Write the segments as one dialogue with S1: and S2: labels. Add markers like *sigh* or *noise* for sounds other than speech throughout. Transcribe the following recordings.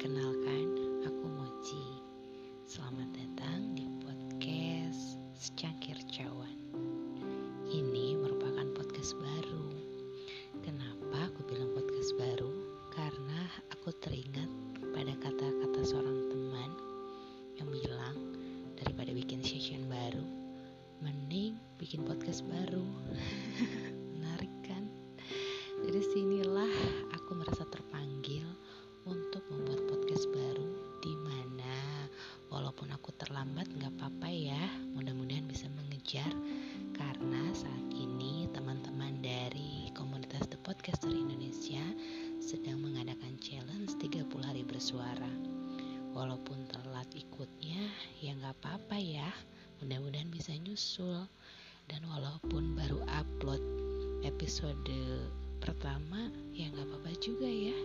S1: Perkenalkan, aku Moci. Selamat datang di podcast Secangkir Cawan. Ini merupakan podcast baru. Kenapa aku bilang podcast baru? Karena aku teringat pada kata-kata seorang teman yang bilang daripada bikin session baru, mending bikin podcast baru. *laughs* terlambat nggak apa-apa ya. Mudah-mudahan bisa mengejar karena saat ini teman-teman dari komunitas The Podcaster Indonesia sedang mengadakan challenge 30 hari bersuara. Walaupun telat ikutnya, ya nggak apa-apa ya mudah-mudahan bisa nyusul dan walaupun baru upload episode pertama ya nggak apa-apa juga ya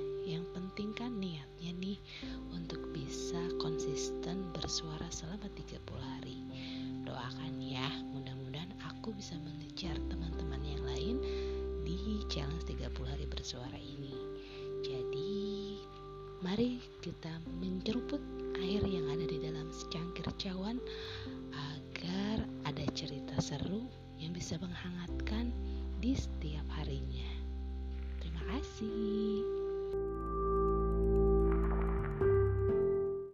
S1: aku bisa mengejar teman-teman yang lain di challenge 30 hari bersuara ini jadi mari kita menceruput air yang ada di dalam secangkir cawan agar ada cerita seru yang bisa menghangatkan di setiap harinya. Terima kasih.